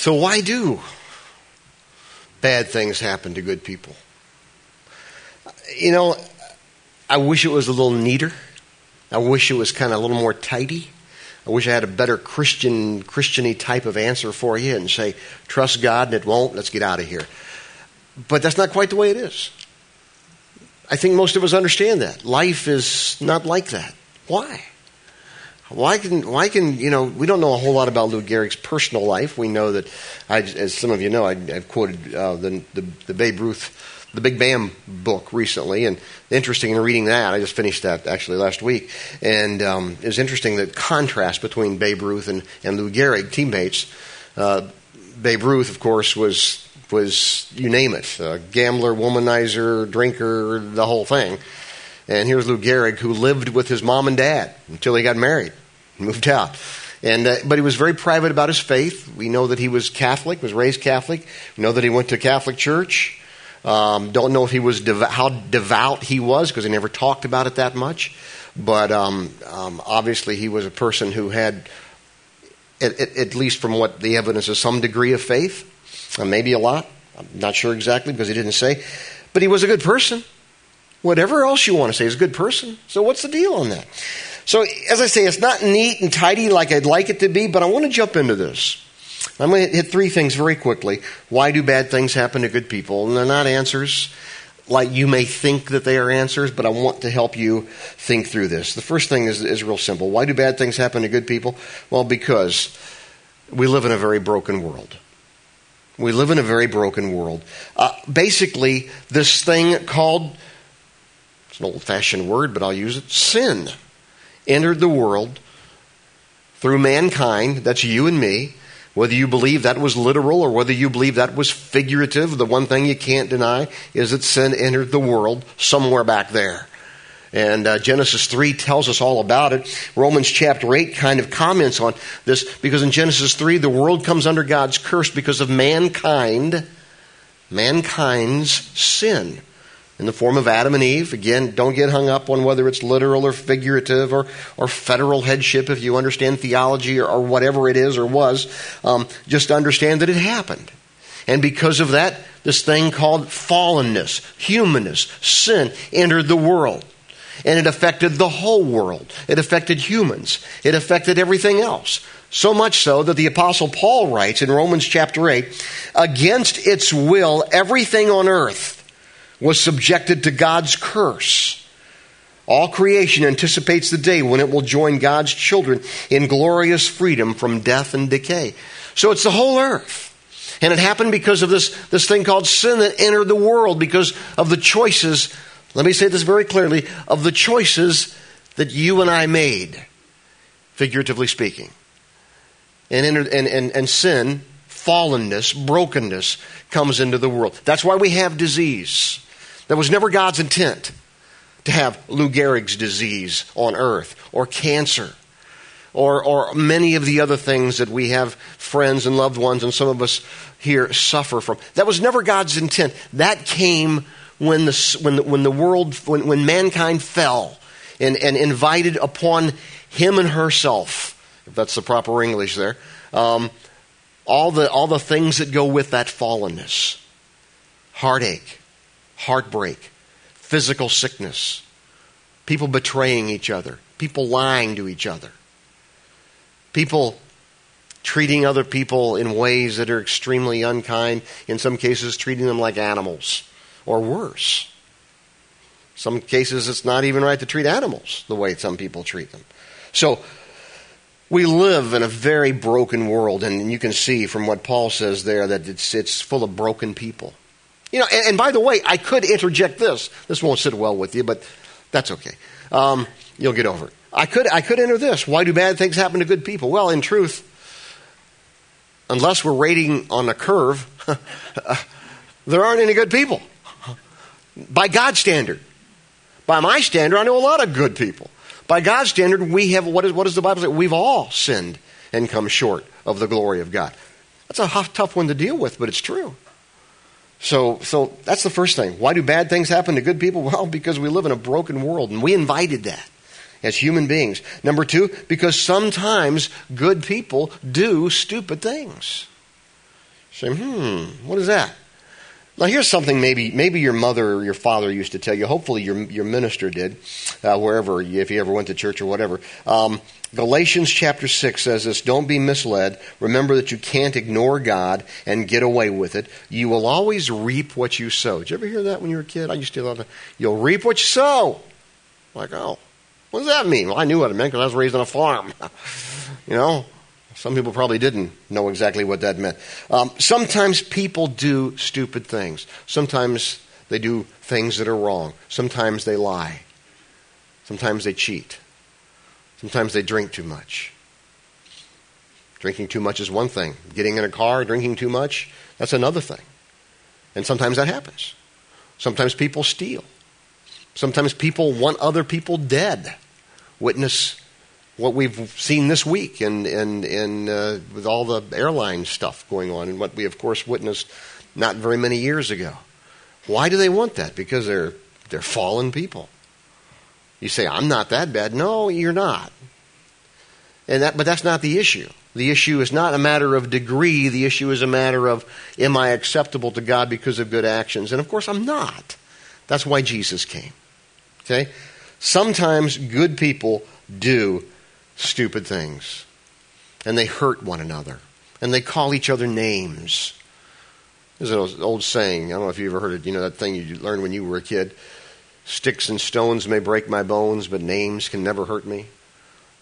So, why do bad things happen to good people? You know, I wish it was a little neater. I wish it was kind of a little more tidy. I wish I had a better Christian, Christiany type of answer for you and say, trust God and it won't, let's get out of here. But that's not quite the way it is. I think most of us understand that. Life is not like that. Why? Why can, why can, you know, we don't know a whole lot about Lou Gehrig's personal life. We know that, I, as some of you know, I, have quoted uh, the, the, the Babe Ruth, the Big Bam book recently, and interesting in reading that. I just finished that actually last week, and um, it was interesting the contrast between Babe Ruth and, and Lou Gehrig, teammates. Uh, Babe Ruth, of course, was was you name it, a gambler, womanizer, drinker, the whole thing. And here's Lou Gehrig, who lived with his mom and dad until he got married, moved out. And, uh, but he was very private about his faith. We know that he was Catholic, was raised Catholic. We know that he went to a Catholic church. Um, don't know if he was dev- how devout he was because he never talked about it that much. But um, um, obviously, he was a person who had, at, at, least from what the evidence is, some degree of faith. Uh, maybe a lot. I'm not sure exactly because he didn't say. But he was a good person. Whatever else you want to say is a good person. So what's the deal on that? So as I say, it's not neat and tidy like I'd like it to be, but I want to jump into this. I'm going to hit three things very quickly. Why do bad things happen to good people? And they're not answers like you may think that they are answers, but I want to help you think through this. The first thing is, is real simple. Why do bad things happen to good people? Well, because we live in a very broken world. We live in a very broken world. Uh, basically, this thing called it's an old fashioned word, but I'll use it sin entered the world through mankind, that's you and me, whether you believe that was literal or whether you believe that was figurative, the one thing you can't deny is that sin entered the world somewhere back there. And uh, Genesis 3 tells us all about it. Romans chapter 8 kind of comments on this because in Genesis 3, the world comes under God's curse because of mankind, mankind's sin in the form of Adam and Eve. Again, don't get hung up on whether it's literal or figurative or, or federal headship if you understand theology or, or whatever it is or was. Um, just understand that it happened. And because of that, this thing called fallenness, humanness, sin entered the world. And it affected the whole world. It affected humans. It affected everything else. So much so that the Apostle Paul writes in Romans chapter 8 against its will, everything on earth was subjected to God's curse. All creation anticipates the day when it will join God's children in glorious freedom from death and decay. So it's the whole earth. And it happened because of this, this thing called sin that entered the world because of the choices, let me say this very clearly, of the choices that you and I made, figuratively speaking. And, entered, and, and, and sin, fallenness, brokenness comes into the world. That's why we have disease. That was never God's intent to have Lou Gehrig's disease on earth or cancer or, or many of the other things that we have friends and loved ones and some of us here suffer from. That was never God's intent. That came when the, when the, when the world, when, when mankind fell and, and invited upon him and herself, if that's the proper English there, um, all, the, all the things that go with that fallenness heartache, heartbreak, physical sickness, people betraying each other, people lying to each other, people treating other people in ways that are extremely unkind, in some cases, treating them like animals or worse. Some cases, it's not even right to treat animals the way some people treat them. So, we live in a very broken world, and you can see from what Paul says there that it's, it's full of broken people. You know, and, and, by the way, I could interject this. This won't sit well with you, but that's okay. Um, you'll get over it. I could, I could enter this. Why do bad things happen to good people? Well, in truth, unless we're rating on a curve, there aren't any good people. By God's standard. By my standard, I know a lot of good people. By God's standard, we have, what, is, what does the Bible say? We've all sinned and come short of the glory of God. That's a tough one to deal with, but it's true. So, so that's the first thing. Why do bad things happen to good people? Well, because we live in a broken world, and we invited that as human beings. Number two, because sometimes good people do stupid things. Say, hmm, what is that? Now, here's something maybe maybe your mother or your father used to tell you. Hopefully, your your minister did, uh, wherever if you ever went to church or whatever. Um, Galatians chapter six says this: Don't be misled. Remember that you can't ignore God and get away with it. You will always reap what you sow. Did you ever hear that when you were a kid? I used to. Love You'll reap what you sow. Like, oh, what does that mean? Well, I knew what it meant because I was raised on a farm. you know, some people probably didn't know exactly what that meant. Um, sometimes people do stupid things. Sometimes they do things that are wrong. Sometimes they lie. Sometimes they cheat. Sometimes they drink too much. Drinking too much is one thing. Getting in a car, drinking too much, that's another thing. And sometimes that happens. Sometimes people steal. Sometimes people want other people dead. Witness what we've seen this week and and and uh, with all the airline stuff going on, and what we of course witnessed not very many years ago. Why do they want that? Because they're they're fallen people. You say I'm not that bad. No, you're not. And that, but that's not the issue. The issue is not a matter of degree. The issue is a matter of am I acceptable to God because of good actions? And of course, I'm not. That's why Jesus came. Okay? Sometimes good people do stupid things. And they hurt one another. And they call each other names. There's an old saying. I don't know if you ever heard it. You know that thing you learned when you were a kid? Sticks and stones may break my bones, but names can never hurt me.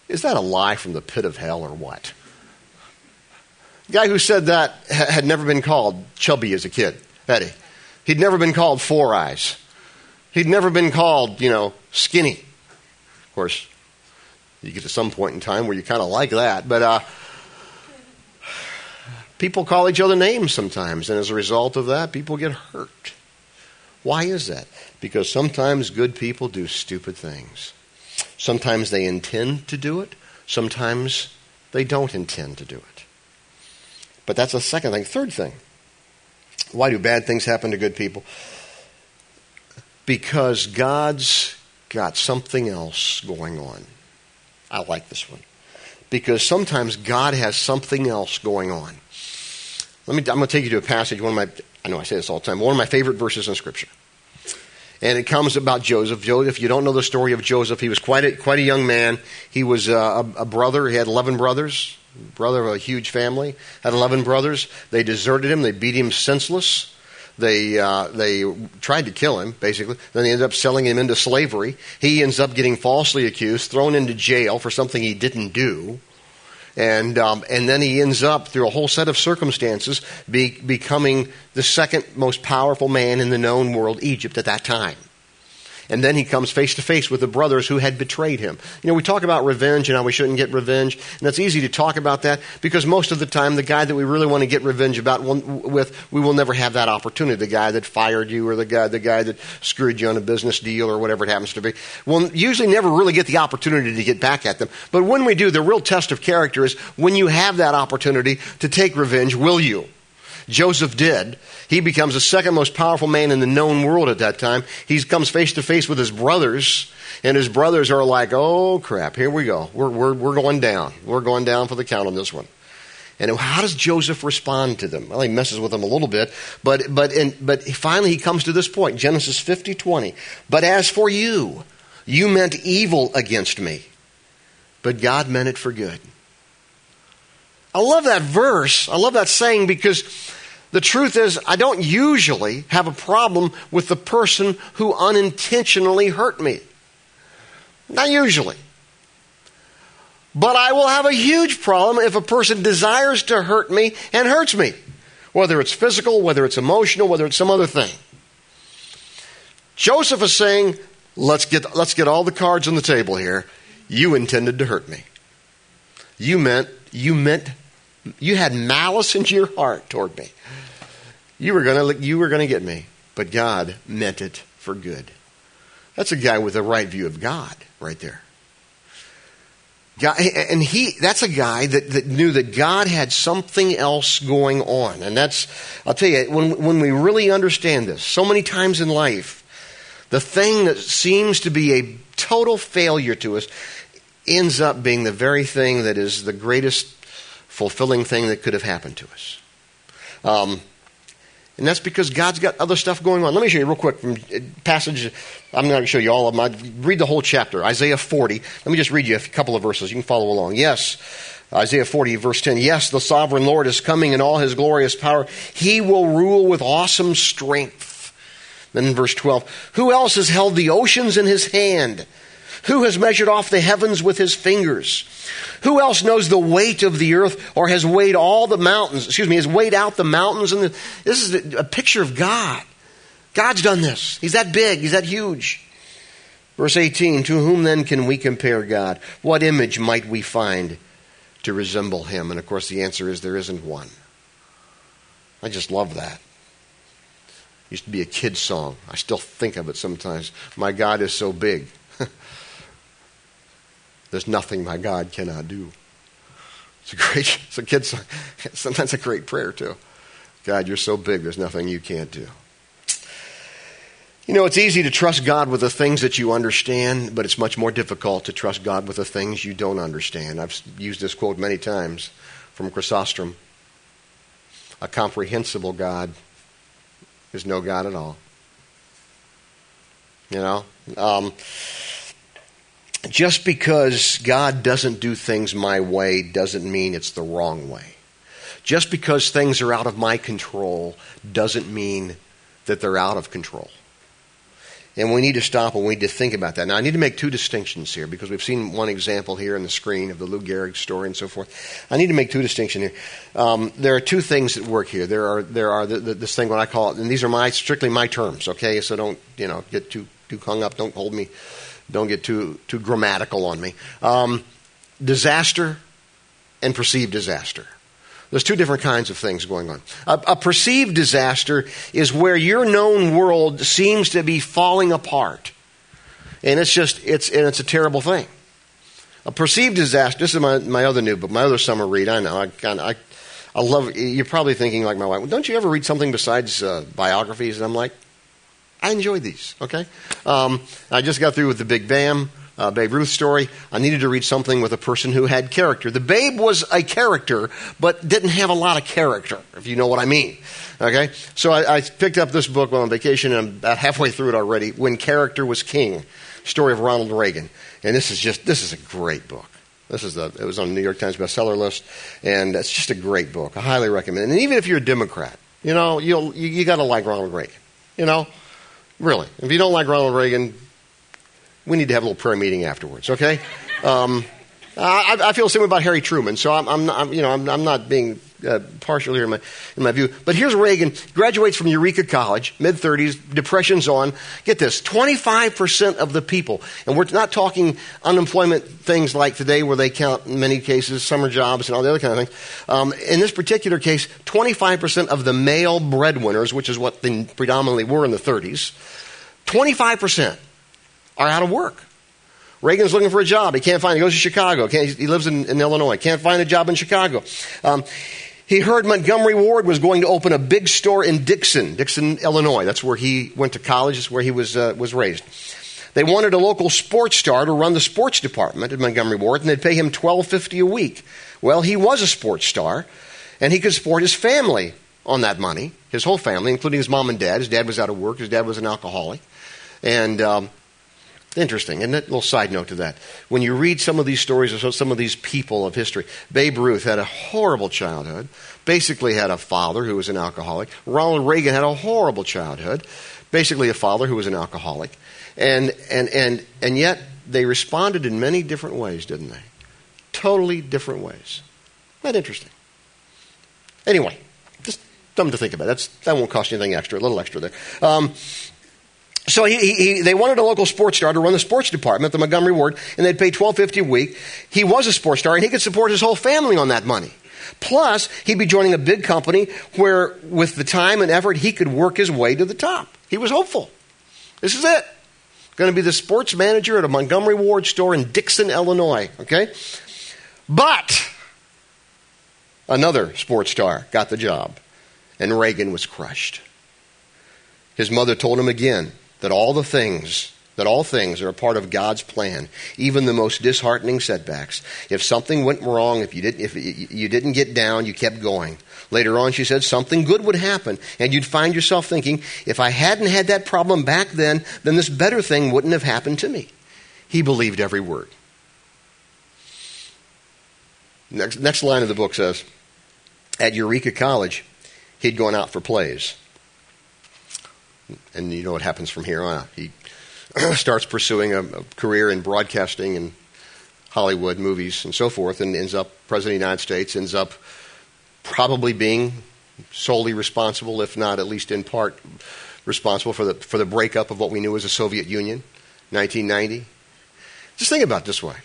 Is that a lie from the pit of hell or what? The guy who said that had never been called chubby as a kid, had he? He'd never been called four eyes. He'd never been called, you know, skinny. Of course, you get to some point in time where you kind of like that. But uh, people call each other names sometimes, and as a result of that, people get hurt. Why is that? Because sometimes good people do stupid things. Sometimes they intend to do it, sometimes they don't intend to do it. But that's the second thing. Third thing why do bad things happen to good people? Because God's got something else going on. I like this one. Because sometimes God has something else going on. Let me, I'm going to take you to a passage, one of my, I know I say this all the time, one of my favorite verses in Scripture. And it comes about Joseph. Joseph, if you don't know the story of Joseph, he was quite a, quite a young man. He was a, a brother. He had 11 brothers, brother of a huge family, had 11 brothers. They deserted him. They beat him senseless. They, uh, they tried to kill him, basically. Then they ended up selling him into slavery. He ends up getting falsely accused, thrown into jail for something he didn't do. And, um, and then he ends up, through a whole set of circumstances, be, becoming the second most powerful man in the known world, Egypt, at that time. And then he comes face to face with the brothers who had betrayed him. You know, we talk about revenge and how we shouldn't get revenge. And it's easy to talk about that because most of the time, the guy that we really want to get revenge about with, we will never have that opportunity. The guy that fired you or the guy, the guy that screwed you on a business deal or whatever it happens to be. We'll usually never really get the opportunity to get back at them. But when we do, the real test of character is when you have that opportunity to take revenge, will you? Joseph did. He becomes the second most powerful man in the known world at that time. He comes face to face with his brothers, and his brothers are like, oh crap, here we go. We're, we're, we're going down. We're going down for the count on this one. And how does Joseph respond to them? Well, he messes with them a little bit, but, but, and, but finally he comes to this point Genesis 50 20. But as for you, you meant evil against me, but God meant it for good. I love that verse. I love that saying because the truth is, I don't usually have a problem with the person who unintentionally hurt me. Not usually. But I will have a huge problem if a person desires to hurt me and hurts me, whether it's physical, whether it's emotional, whether it's some other thing. Joseph is saying, let's get, let's get all the cards on the table here. You intended to hurt me. You meant, you meant, you had malice in your heart toward me. You were going to you were to get me, but God meant it for good. That's a guy with a right view of God right there. God, and he that's a guy that, that knew that God had something else going on. And that's I'll tell you, when when we really understand this, so many times in life, the thing that seems to be a total failure to us ends up being the very thing that is the greatest fulfilling thing that could have happened to us. Um, and that's because God's got other stuff going on. Let me show you real quick from uh, passage. I'm not going to show you all of them. I read the whole chapter, Isaiah 40. Let me just read you a couple of verses. You can follow along. Yes, Isaiah 40, verse 10. Yes, the sovereign Lord is coming in all his glorious power. He will rule with awesome strength. Then in verse 12, who else has held the oceans in his hand? Who has measured off the heavens with his fingers? Who else knows the weight of the earth or has weighed all the mountains? Excuse me, has weighed out the mountains? And this is a picture of God. God's done this. He's that big. He's that huge. Verse 18, to whom then can we compare God? What image might we find to resemble him? And of course, the answer is there isn't one. I just love that. Used to be a kid's song. I still think of it sometimes. My God is so big. There's nothing my God cannot do. It's a great, it's a kid song. Sometimes a great prayer too. God, you're so big, there's nothing you can't do. You know, it's easy to trust God with the things that you understand, but it's much more difficult to trust God with the things you don't understand. I've used this quote many times from Chrysostom. A comprehensible God is no God at all. You know? Um, just because God doesn't do things my way doesn't mean it's the wrong way. Just because things are out of my control doesn't mean that they're out of control. And we need to stop and we need to think about that. Now, I need to make two distinctions here because we've seen one example here on the screen of the Lou Gehrig story and so forth. I need to make two distinctions here. Um, there are two things that work here. There are there are the, the, this thing what I call it, and these are my strictly my terms. Okay, so don't you know get too too hung up. Don't hold me don't get too, too grammatical on me. Um, disaster and perceived disaster. There's two different kinds of things going on. A, a, perceived disaster is where your known world seems to be falling apart. And it's just, it's, and it's a terrible thing. A perceived disaster, this is my, my other new book, my other summer read, I know, I I, I love, you're probably thinking like my wife, don't you ever read something besides uh, biographies? And I'm like, I enjoyed these, okay? Um, I just got through with the Big Bam, uh, Babe Ruth story. I needed to read something with a person who had character. The Babe was a character, but didn't have a lot of character, if you know what I mean. Okay? So I, I picked up this book while on vacation, and I'm about halfway through it already. When Character Was King, story of Ronald Reagan. And this is just, this is a great book. This is the, it was on the New York Times bestseller list, and it's just a great book. I highly recommend it. And even if you're a Democrat, you know, you'll, you, you got to like Ronald Reagan. You know, Really. If you don't like Ronald Reagan, we need to have a little prayer meeting afterwards, okay? Um, I, I, feel the same about Harry Truman, so I'm, I'm, not, you know, I'm, I'm, not being uh, partial here in my, in my view. But here's Reagan, graduates from Eureka College, mid 30s, depression's on. Get this 25% of the people, and we're not talking unemployment things like today where they count in many cases summer jobs and all the other kind of things. Um, in this particular case, 25% of the male breadwinners, which is what they predominantly were in the 30s, 25% are out of work. Reagan's looking for a job. He can't find it. He goes to Chicago. he lives in, in, Illinois. Can't find a job in Chicago. Um, he heard Montgomery Ward was going to open a big store in Dixon, Dixon, Illinois. That's where he went to college. That's where he was, uh, was raised. They wanted a local sports star to run the sports department at Montgomery Ward, and they'd pay him twelve fifty a week. Well, he was a sports star, and he could support his family on that money, his whole family, including his mom and dad. His dad was out of work. His dad was an alcoholic. And um, interesting, and a little side note to that. When you read some of these stories of some of these people of history, Babe Ruth had a horrible childhood, basically had a father who was an alcoholic. Ronald Reagan had a horrible childhood, basically a father who was an alcoholic. And, and, and, and yet they responded in many different ways, didn't they? Totally different ways. That interesting. Anyway, just something to think about. That's, that won't cost you anything extra, a little extra there. Um, so he, he, they wanted a local sports star to run the sports department, at the Montgomery Ward, and they'd pay twelve fifty a week. He was a sports star, and he could support his whole family on that money. Plus, he'd be joining a big company where, with the time and effort, he could work his way to the top. He was hopeful. This is it. Going to be the sports manager at a Montgomery Ward store in Dixon, Illinois. Okay, but another sports star got the job, and Reagan was crushed. His mother told him again, that all the things that all things are a part of God's plan, even the most disheartening setbacks. If something went wrong, if you didn't, if you didn't get down, you kept going. Later on, she said something good would happen, and you'd find yourself thinking, if I hadn't had that problem back then, then this better thing wouldn't have happened to me. He believed every word. Next, next line of the book says, at Eureka College, he'd gone out for plays. And you know what happens from here on. He starts pursuing a, a, career in broadcasting and Hollywood movies and so forth, and ends up president of the United States, ends up probably being solely responsible, if not at least in part responsible for the, for the breakup of what we knew as the Soviet Union, 1990. Just think about it this way.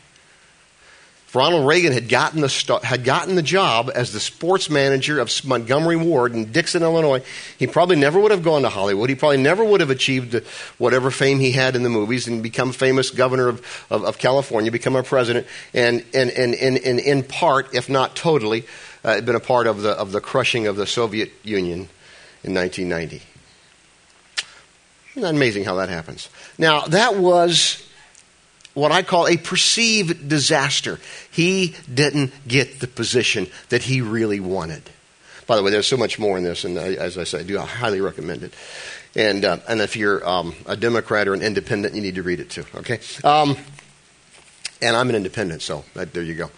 Ronald Reagan had gotten, the had gotten the job as the sports manager of Montgomery Ward in Dixon, Illinois, he probably never would have gone to Hollywood. He probably never would have achieved whatever fame he had in the movies and become famous governor of, of, of California, become a president, and, and, and, and, and in part, if not totally, uh, been a part of the, of the crushing of the Soviet Union in 1990. Isn't that amazing how that happens? Now, that was what I call a perceived disaster. He didn't get the position that he really wanted. By the way, there's so much more in this, and as I say, I do highly recommend it. And, uh, and if you're um, a Democrat or an independent, you need to read it too, okay? Um, and I'm an independent, so that, there you go.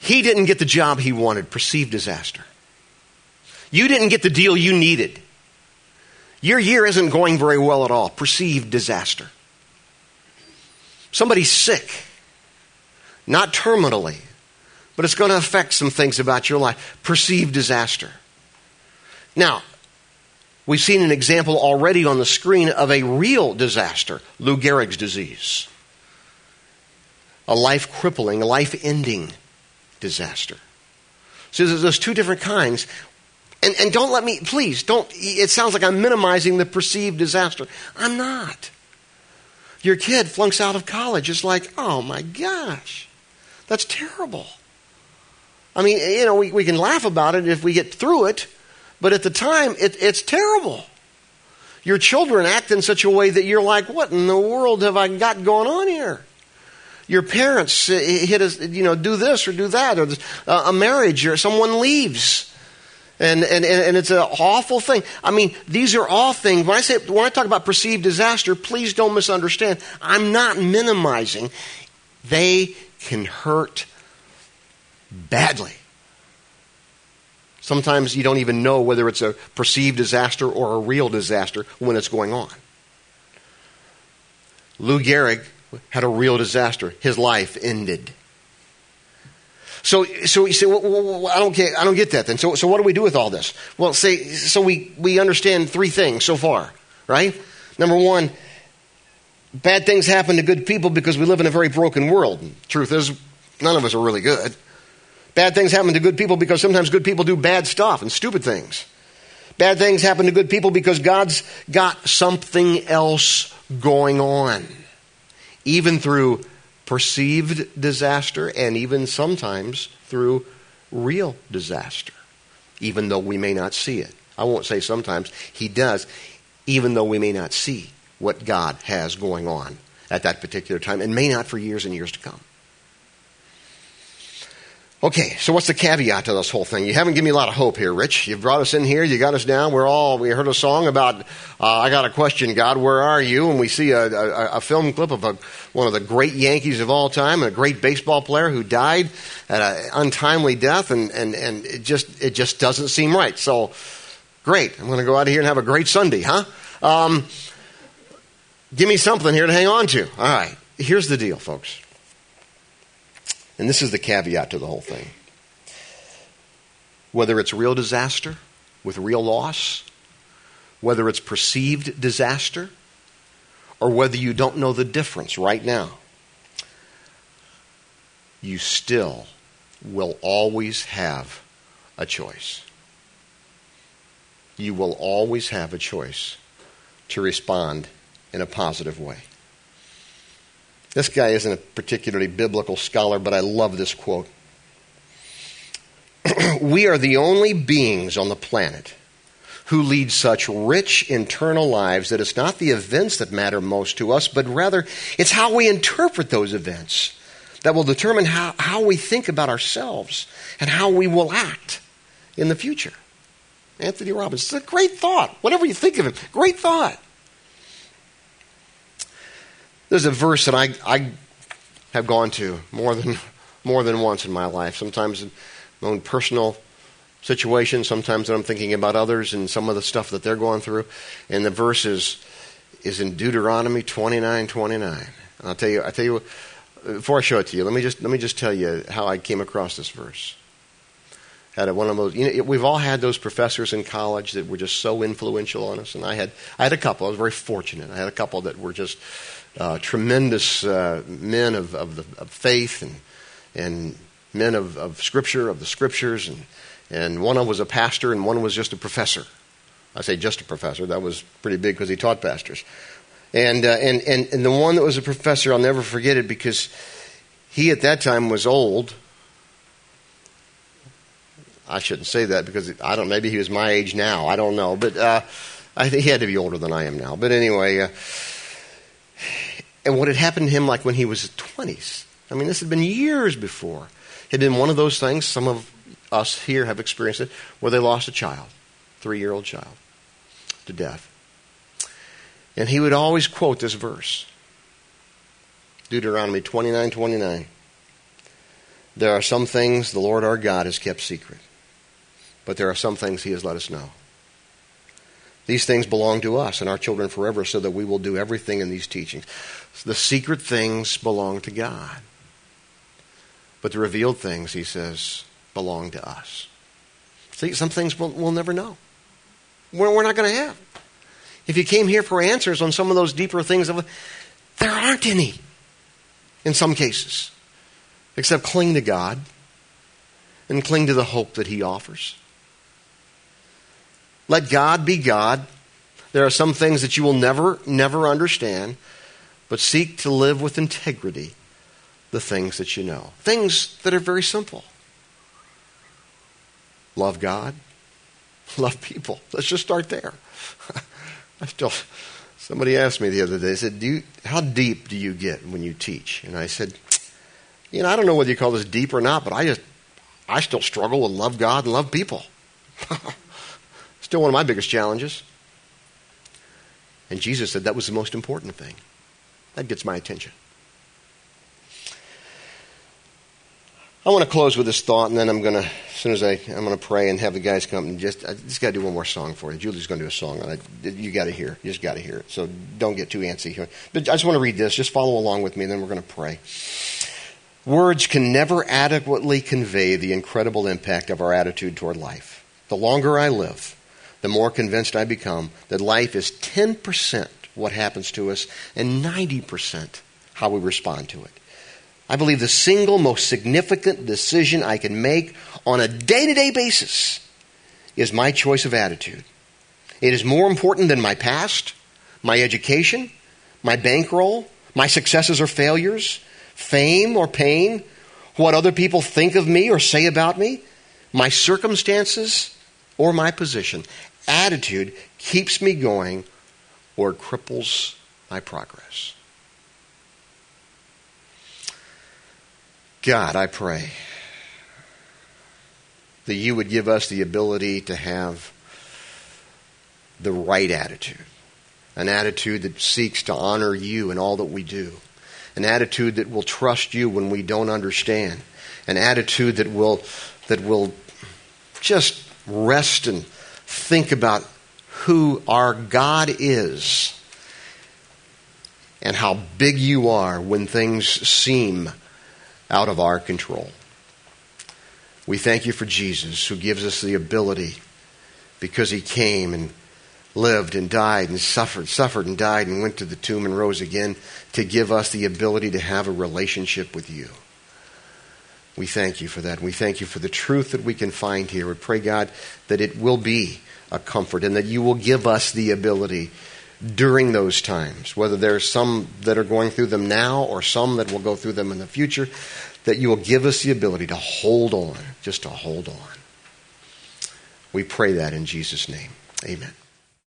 He didn't get the job he wanted, perceived disaster. You didn't get the deal you needed. Your year isn't going very well at all, perceived disaster. Somebody's sick, not terminally, but it's going to affect some things about your life. Perceived disaster. Now, we've seen an example already on the screen of a real disaster Lou Gehrig's disease. A life crippling, life ending disaster. So there's two different kinds. And, and don't let me, please, don't, it sounds like I'm minimizing the perceived disaster. I'm not your kid flunks out of college. It's like, oh my gosh, that's terrible. I mean, you know, we, we can laugh about it if we get through it, but at the time, it, it's terrible. Your children act in such a way that you're like, what in the world have I got going on here? Your parents uh, hit us, you know, do this or do that, or uh, a marriage, or someone leaves. And, and, and it's an awful thing. I mean, these are all things. When I say, when I talk about perceived disaster, please don't misunderstand. I'm not minimizing. They can hurt badly. Sometimes you don't even know whether it's a perceived disaster or a real disaster when it's going on. Lou Gehrig had a real disaster. His life ended. So, so you say, well, well, I don't get, I don't get that then. So, so what do we do with all this? Well, say, so we, we understand three things so far, right? Number one, bad things happen to good people because we live in a very broken world. Truth is, none of us are really good. Bad things happen to good people because sometimes good people do bad stuff and stupid things. Bad things happen to good people because God's got something else going on. Even through perceived disaster and even sometimes through real disaster, even though we may not see it. I won't say sometimes, He does, even though we may not see what God has going on at that particular time and may not for years and years to come. Okay, so what's the caveat to this whole thing? You haven't given me a lot of hope here, Rich. You've brought us in here. You got us down. We're all, we heard a song about, uh, I got a question, God, where are you? And we see a, a, a film clip of a, one of the great Yankees of all time, a great baseball player who died at an untimely death, and, and, and it, just, it just doesn't seem right. So, great. I'm going to go out of here and have a great Sunday, huh? Um, give me something here to hang on to. All right. Here's the deal, folks. And this is the caveat to the whole thing. Whether it's real disaster with real loss, whether it's perceived disaster, or whether you don't know the difference right now, you still will always have a choice. You will always have a choice to respond in a positive way. This guy isn't a particularly biblical scholar, but I love this quote. we are the only beings on the planet who lead such rich internal lives that it's not the events that matter most to us, but rather it's how we interpret those events that will determine how, how we think about ourselves and how we will act in the future. Anthony Robbins. It's a great thought. Whatever you think of him, great thought. There's a verse that I, I have gone to more than, more than once in my life, sometimes in my own personal situation, sometimes I'm thinking about others and some of the stuff that they're going through. And the verse is, is in Deuteronomy 29 29. I'll tell you, I'll tell you, before I show it to you, let me just, let me just tell you how I came across this verse. Had one of those, you know, we've all had those professors in college that were just so influential on us, and I had, I had a couple. I was very fortunate. I had a couple that were just uh, tremendous uh, men of, of, the, of faith and, and men of, of Scripture, of the Scriptures, and and one of them was a pastor, and one was just a professor. I say just a professor. That was pretty big because he taught pastors. And, uh, and, and, and the one that was a professor, I'll never forget it because he at that time was old. I shouldn't say that because I don't. Maybe he was my age now. I don't know, but uh, I think he had to be older than I am now. But anyway, uh, and what had happened to him, like when he was twenties. I mean, this had been years before. It had been one of those things. Some of us here have experienced it, where they lost a child, three year old child, to death. And he would always quote this verse Deuteronomy 29 29. There are some things the Lord our God has kept secret, but there are some things he has let us know. These things belong to us and our children forever, so that we will do everything in these teachings. The secret things belong to God. But the revealed things, he says, belong to us. See, some things we'll, we'll never know. We're, we're not going to have. If you came here for answers on some of those deeper things, there aren't any in some cases, except cling to God and cling to the hope that He offers. Let God be God. There are some things that you will never, never understand, but seek to live with integrity the things that you know. Things that are very simple. Love God, love people. Let's just start there. I still, somebody asked me the other day, they said, do you, How deep do you get when you teach? And I said, You know, I don't know whether you call this deep or not, but I just, I still struggle with love God and love people. still one of my biggest challenges. And Jesus said that was the most important thing. That gets my attention. I want to close with this thought, and then I'm going to, as soon as I, I'm to pray and have the guys come and just, I just got to do one more song for you. Julie's going to do a song, and I, you got to hear, you just got to hear it. So don't get too antsy here. But I just want to read this. Just follow along with me, and then we're going to pray. Words can never adequately convey the incredible impact of our attitude toward life. The longer I live, the more convinced I become that life is 10% what happens to us and 90% how we respond to it. I believe the single most significant decision I can make on a day to day basis is my choice of attitude. It is more important than my past, my education, my bankroll, my successes or failures, fame or pain, what other people think of me or say about me, my circumstances, or my position. Attitude keeps me going or cripples my progress. God, I pray that you would give us the ability to have the right attitude, an attitude that seeks to honor you in all that we do, an attitude that will trust you when we don't understand, an attitude that will that will just rest and think about who our God is and how big you are when things seem out of our control. We thank you for Jesus, who gives us the ability, because he came and lived and died and suffered, suffered and died and went to the tomb and rose again, to give us the ability to have a relationship with you. We thank you for that. We thank you for the truth that we can find here. We pray, God, that it will be a comfort and that you will give us the ability during those times, whether there's some that are going through them now or some that will go through them in the future, that you will give us the ability to hold on, just to hold on. We pray that in Jesus' name. Amen.